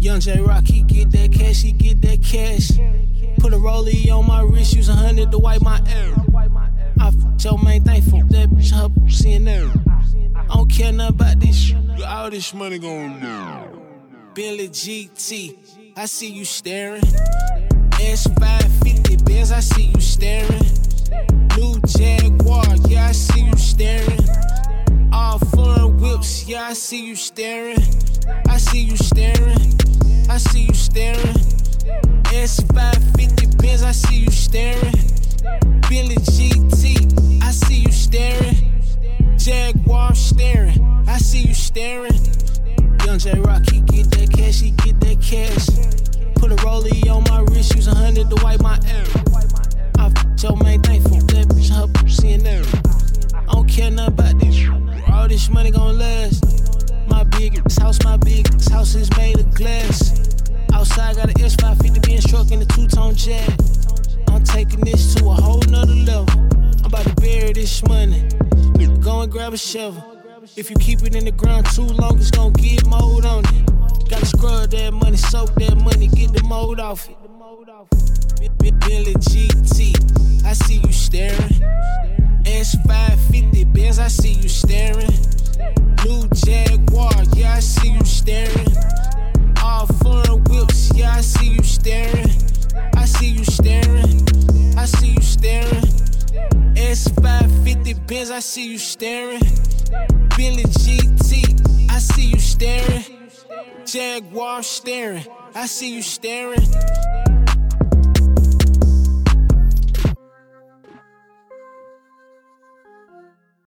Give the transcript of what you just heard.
Young Jarok, he get that cash, he get that cash. Put a rollie on my wrist, use a hundred to wipe my air. I f your main thankful that bitch her seeing there. I don't care nothing about this shit. All this money going down. Bentley GT, I see you staring. S550 Benz, I see you staring. I see you staring. I see you staring. I see you staring. S550 Benz, I see you staring. Bentley GT, I see you staring. Jaguar staring, I see you staring. Young Jarok, he get that cash, he get that cash. Put a rollie on my wrist, use a hundred to wipe my air. An S550 Benz truck in a two-tone jet. I'm taking this to a whole nother level. I'm about to bury this money. Go and grab a shovel. If you keep it in the ground too long, it's gonna get mold on it. Gotta scrub that money, soak that money, get the mold off it. Bentley GT, I see you staring. S550 Benz, I see you I see you staring. Bentley GT, I see you staring. Jaguar staring, I see you staring.